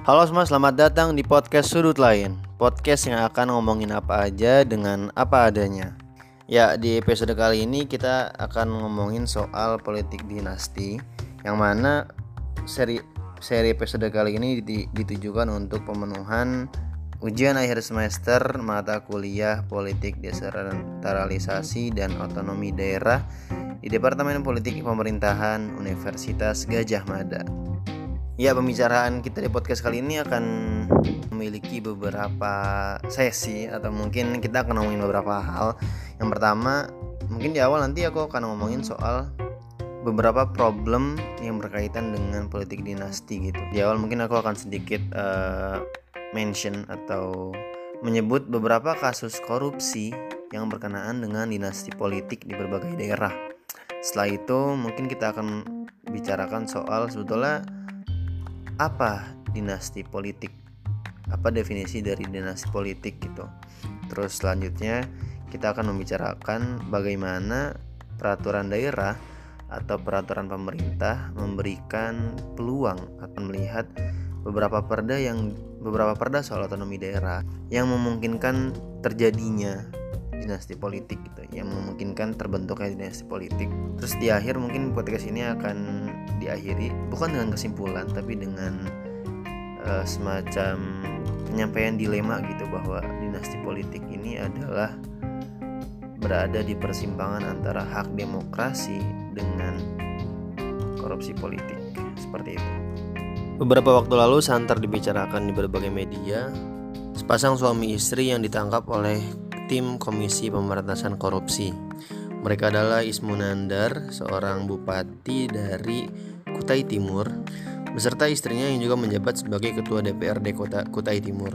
Halo semua, selamat datang di podcast Sudut Lain Podcast yang akan ngomongin apa aja dengan apa adanya Ya, di episode kali ini kita akan ngomongin soal politik dinasti Yang mana seri, seri episode kali ini ditujukan untuk pemenuhan ujian akhir semester mata kuliah politik desentralisasi dan otonomi daerah di Departemen Politik Pemerintahan Universitas Gajah Mada. Ya, pembicaraan kita di podcast kali ini akan memiliki beberapa sesi atau mungkin kita akan ngomongin beberapa hal. Yang pertama, mungkin di awal nanti aku akan ngomongin soal beberapa problem yang berkaitan dengan politik dinasti gitu. Di awal mungkin aku akan sedikit uh, mention atau menyebut beberapa kasus korupsi yang berkenaan dengan dinasti politik di berbagai daerah. Setelah itu mungkin kita akan bicarakan soal sebetulnya apa dinasti politik? Apa definisi dari dinasti politik gitu? Terus selanjutnya kita akan membicarakan bagaimana peraturan daerah atau peraturan pemerintah memberikan peluang atau melihat beberapa perda yang beberapa perda soal otonomi daerah yang memungkinkan terjadinya dinasti politik gitu yang memungkinkan terbentuknya dinasti politik. Terus di akhir mungkin podcast ini akan diakhiri bukan dengan kesimpulan tapi dengan uh, semacam penyampaian dilema gitu bahwa dinasti politik ini adalah berada di persimpangan antara hak demokrasi dengan korupsi politik seperti itu. Beberapa waktu lalu santer dibicarakan di berbagai media sepasang suami istri yang ditangkap oleh tim Komisi Pemberantasan Korupsi. Mereka adalah Ismunandar, seorang bupati dari Kutai Timur, beserta istrinya yang juga menjabat sebagai ketua DPRD Kota Kutai Timur.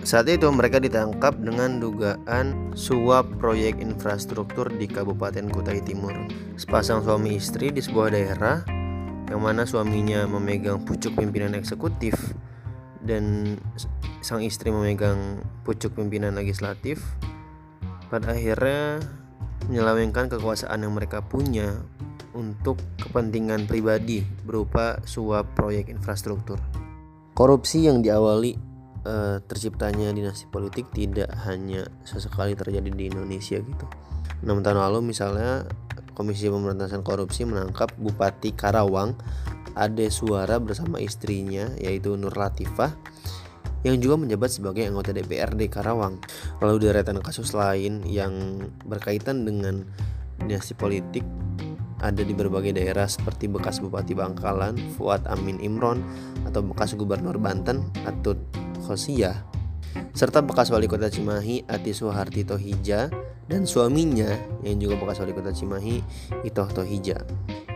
Saat itu mereka ditangkap dengan dugaan suap proyek infrastruktur di Kabupaten Kutai Timur. Sepasang suami istri di sebuah daerah yang mana suaminya memegang pucuk pimpinan eksekutif dan sang istri memegang pucuk pimpinan legislatif pada akhirnya menyelewengkan kekuasaan yang mereka punya untuk kepentingan pribadi berupa suap proyek infrastruktur. Korupsi yang diawali uh, terciptanya dinasti politik tidak hanya sesekali terjadi di Indonesia gitu. Enam tahun lalu misalnya Komisi Pemberantasan Korupsi menangkap Bupati Karawang Ade Suara bersama istrinya yaitu Nur Latifah yang juga menjabat sebagai anggota DPRD Karawang. Lalu deretan kasus lain yang berkaitan dengan dinasti politik ada di berbagai daerah seperti bekas Bupati Bangkalan, Fuad Amin Imron, atau bekas Gubernur Banten, Atut Khosiyah, serta bekas Wali Kota Cimahi, Ati Suharti Tohija, dan suaminya yang juga bekas Wali Kota Cimahi, Itoh Tohija.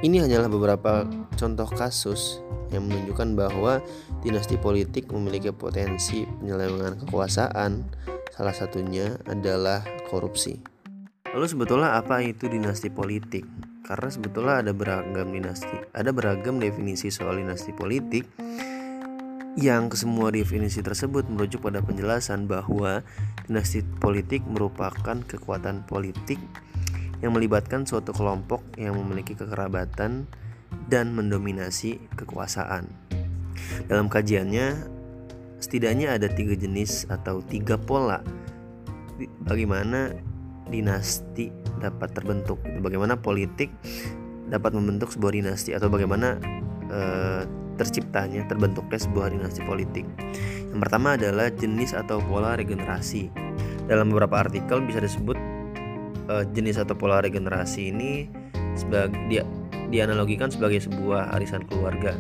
Ini hanyalah beberapa contoh kasus yang menunjukkan bahwa dinasti politik memiliki potensi penyelewengan kekuasaan. Salah satunya adalah korupsi. Lalu sebetulnya apa itu dinasti politik? Karena sebetulnya ada beragam dinasti, ada beragam definisi soal dinasti politik yang kesemua definisi tersebut merujuk pada penjelasan bahwa dinasti politik merupakan kekuatan politik yang melibatkan suatu kelompok yang memiliki kekerabatan dan mendominasi kekuasaan. Dalam kajiannya, setidaknya ada tiga jenis atau tiga pola bagaimana dinasti dapat terbentuk, bagaimana politik dapat membentuk sebuah dinasti atau bagaimana e, terciptanya terbentuknya sebuah dinasti politik. Yang pertama adalah jenis atau pola regenerasi. Dalam beberapa artikel bisa disebut uh, jenis atau pola regenerasi ini sebagai dia dianalogikan sebagai sebuah arisan keluarga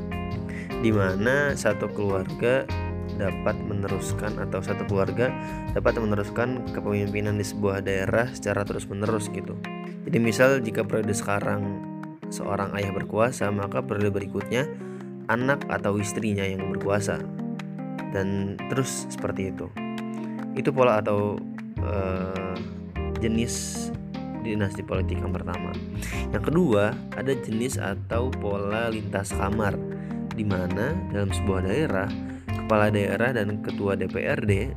di mana satu keluarga dapat meneruskan atau satu keluarga dapat meneruskan kepemimpinan di sebuah daerah secara terus-menerus gitu. Jadi misal jika periode sekarang seorang ayah berkuasa, maka periode berikutnya anak atau istrinya yang berkuasa. Dan terus seperti itu. Itu pola atau uh, jenis dinasti politik yang pertama. Yang kedua, ada jenis atau pola lintas kamar di mana dalam sebuah daerah, kepala daerah dan ketua DPRD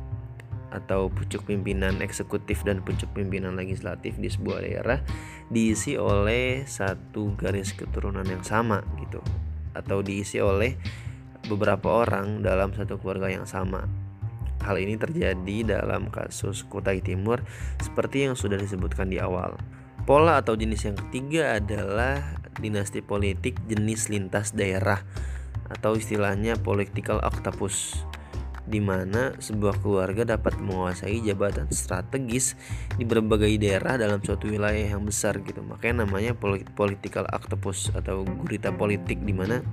atau pucuk pimpinan eksekutif dan pucuk pimpinan legislatif di sebuah daerah diisi oleh satu garis keturunan yang sama gitu atau diisi oleh beberapa orang dalam satu keluarga yang sama. Hal ini terjadi dalam kasus Kutai Timur seperti yang sudah disebutkan di awal. Pola atau jenis yang ketiga adalah dinasti politik jenis lintas daerah atau istilahnya political octopus di mana sebuah keluarga dapat menguasai jabatan strategis di berbagai daerah dalam suatu wilayah yang besar gitu. Makanya namanya political octopus atau gurita politik di mana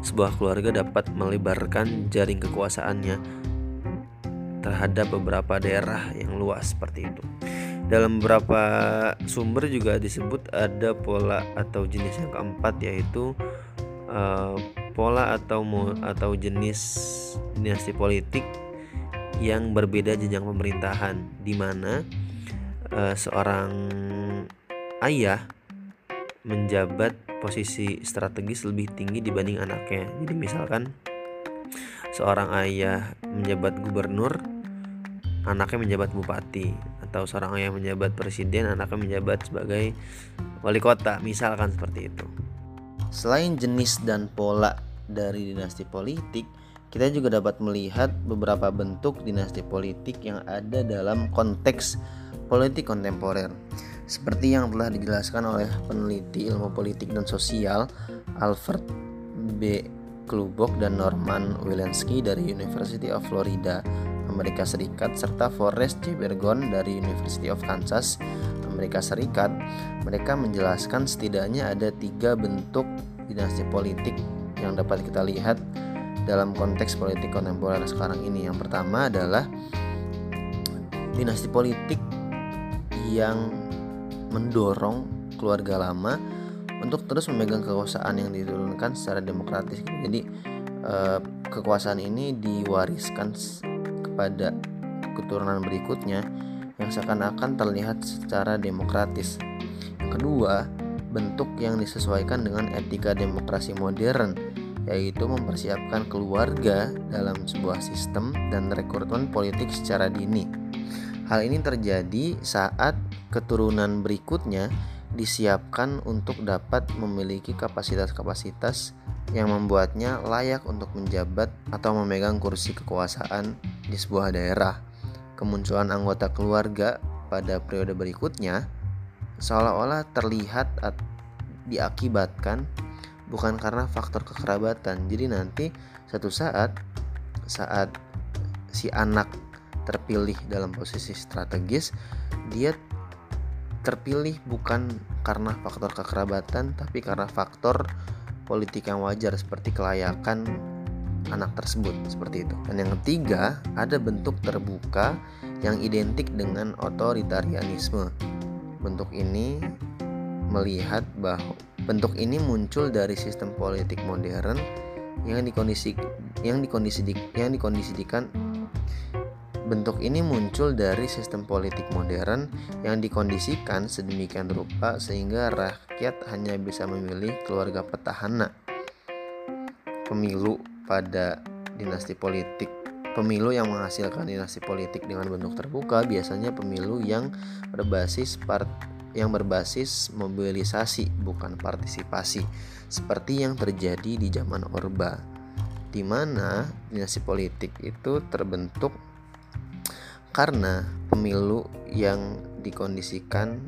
sebuah keluarga dapat melebarkan jaring kekuasaannya terhadap beberapa daerah yang luas seperti itu. Dalam beberapa sumber juga disebut ada pola atau jenis yang keempat yaitu uh, pola atau atau jenis dinasti politik yang berbeda jenjang pemerintahan di mana uh, seorang ayah menjabat posisi strategis lebih tinggi dibanding anaknya. Jadi misalkan seorang ayah menjabat gubernur, anaknya menjabat bupati atau seorang ayah menjabat presiden, anaknya menjabat sebagai wali kota, misalkan seperti itu. Selain jenis dan pola dari dinasti politik, kita juga dapat melihat beberapa bentuk dinasti politik yang ada dalam konteks politik kontemporer. Seperti yang telah dijelaskan oleh peneliti ilmu politik dan sosial Alfred B. Klubok dan Norman Wilensky dari University of Florida, Amerika Serikat serta Forrest J. Bergon dari University of Kansas, Amerika Serikat, mereka menjelaskan setidaknya ada tiga bentuk dinasti politik yang dapat kita lihat dalam konteks politik kontemporer sekarang ini. Yang pertama adalah dinasti politik yang mendorong keluarga lama untuk terus memegang kekuasaan yang diturunkan secara demokratis. Jadi eh, kekuasaan ini diwariskan kepada keturunan berikutnya yang seakan-akan terlihat secara demokratis. Yang kedua, bentuk yang disesuaikan dengan etika demokrasi modern yaitu mempersiapkan keluarga dalam sebuah sistem dan rekrutmen politik secara dini. Hal ini terjadi saat keturunan berikutnya disiapkan untuk dapat memiliki kapasitas-kapasitas yang membuatnya layak untuk menjabat atau memegang kursi kekuasaan di sebuah daerah. Kemunculan anggota keluarga pada periode berikutnya seolah-olah terlihat diakibatkan bukan karena faktor kekerabatan. Jadi nanti satu saat saat si anak terpilih dalam posisi strategis, dia terpilih bukan karena faktor kekerabatan tapi karena faktor politik yang wajar seperti kelayakan anak tersebut seperti itu. Dan yang ketiga, ada bentuk terbuka yang identik dengan otoritarianisme. Bentuk ini melihat bahwa bentuk ini muncul dari sistem politik modern yang dikondisi yang dikondisi yang dikondisikan bentuk ini muncul dari sistem politik modern yang dikondisikan sedemikian rupa sehingga rakyat hanya bisa memilih keluarga petahana. Pemilu pada dinasti politik Pemilu yang menghasilkan dinasti politik dengan bentuk terbuka biasanya pemilu yang berbasis part yang berbasis mobilisasi bukan partisipasi seperti yang terjadi di zaman Orba di mana dinasti politik itu terbentuk karena pemilu yang dikondisikan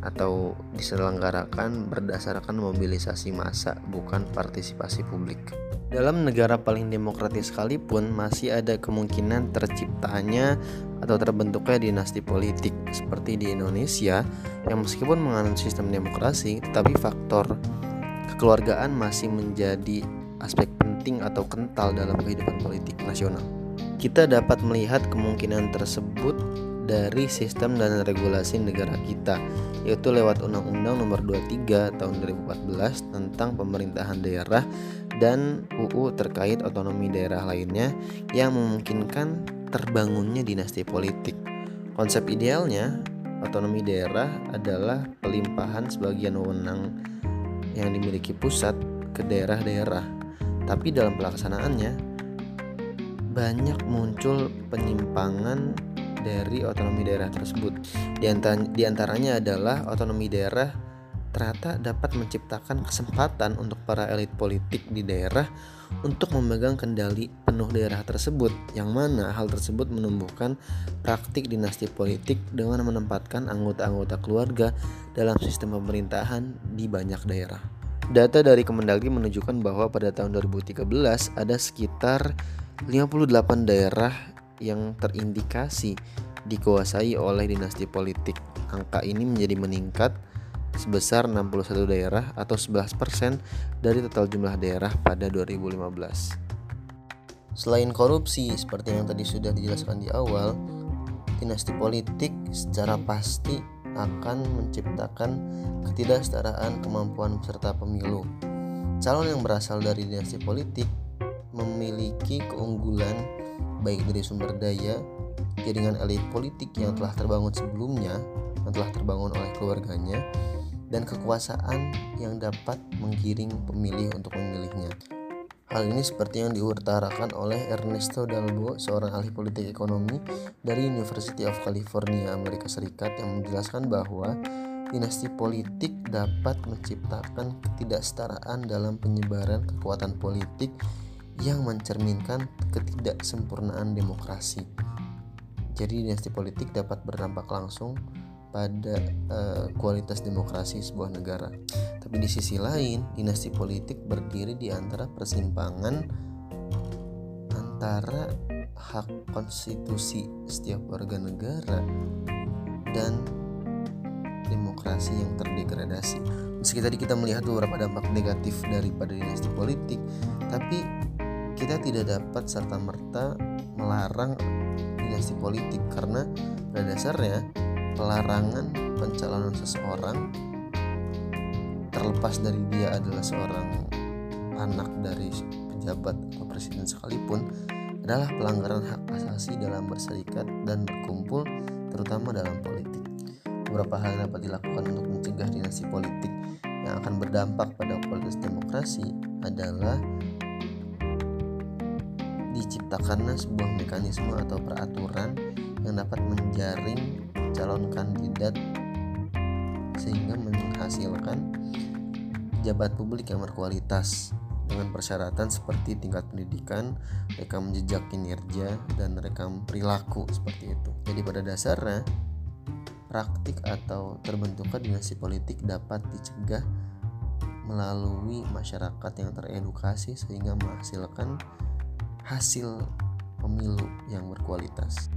atau diselenggarakan berdasarkan mobilisasi massa bukan partisipasi publik. Dalam negara paling demokratis sekalipun masih ada kemungkinan terciptanya atau terbentuknya dinasti politik seperti di Indonesia yang meskipun menganut sistem demokrasi tetapi faktor kekeluargaan masih menjadi aspek penting atau kental dalam kehidupan politik nasional. Kita dapat melihat kemungkinan tersebut dari sistem dan regulasi negara kita yaitu lewat Undang-Undang Nomor 23 Tahun 2014 tentang pemerintahan daerah dan UU terkait otonomi daerah lainnya yang memungkinkan terbangunnya dinasti politik. Konsep idealnya, otonomi daerah adalah pelimpahan sebagian wewenang yang dimiliki pusat ke daerah-daerah. Tapi dalam pelaksanaannya banyak muncul penyimpangan dari otonomi daerah tersebut. Di, antaranya adalah otonomi daerah ternyata dapat menciptakan kesempatan untuk para elit politik di daerah untuk memegang kendali penuh daerah tersebut yang mana hal tersebut menumbuhkan praktik dinasti politik dengan menempatkan anggota-anggota keluarga dalam sistem pemerintahan di banyak daerah. Data dari Kemendagri menunjukkan bahwa pada tahun 2013 ada sekitar 58 daerah yang terindikasi dikuasai oleh dinasti politik. Angka ini menjadi meningkat sebesar 61 daerah atau 11% dari total jumlah daerah pada 2015. Selain korupsi seperti yang tadi sudah dijelaskan di awal, dinasti politik secara pasti akan menciptakan ketidaksetaraan kemampuan peserta pemilu. Calon yang berasal dari dinasti politik memiliki keunggulan baik dari sumber daya, jaringan elit politik yang telah terbangun sebelumnya, yang telah terbangun oleh keluarganya, dan kekuasaan yang dapat menggiring pemilih untuk memilihnya. Hal ini seperti yang diutarakan oleh Ernesto Dalbo, seorang ahli politik ekonomi dari University of California, Amerika Serikat yang menjelaskan bahwa dinasti politik dapat menciptakan ketidaksetaraan dalam penyebaran kekuatan politik yang mencerminkan ketidaksempurnaan demokrasi. Jadi dinasti politik dapat berdampak langsung pada uh, kualitas demokrasi sebuah negara. Tapi di sisi lain, dinasti politik berdiri di antara persimpangan antara hak konstitusi setiap warga negara dan demokrasi yang terdegradasi. Meski tadi kita melihat beberapa dampak negatif daripada dinasti politik, tapi kita tidak dapat serta merta melarang dinasti politik karena pada dasarnya pelarangan pencalonan seseorang terlepas dari dia adalah seorang anak dari pejabat atau presiden sekalipun adalah pelanggaran hak asasi dalam berserikat dan berkumpul terutama dalam politik. Beberapa hal dapat dilakukan untuk mencegah dinasti politik yang akan berdampak pada kualitas demokrasi adalah diciptakannya sebuah mekanisme atau peraturan yang dapat menjaring calon kandidat sehingga menghasilkan jabat publik yang berkualitas dengan persyaratan seperti tingkat pendidikan, rekam jejak kinerja, dan rekam perilaku seperti itu. Jadi pada dasarnya praktik atau terbentuknya dinasti politik dapat dicegah melalui masyarakat yang teredukasi sehingga menghasilkan hasil pemilu yang berkualitas.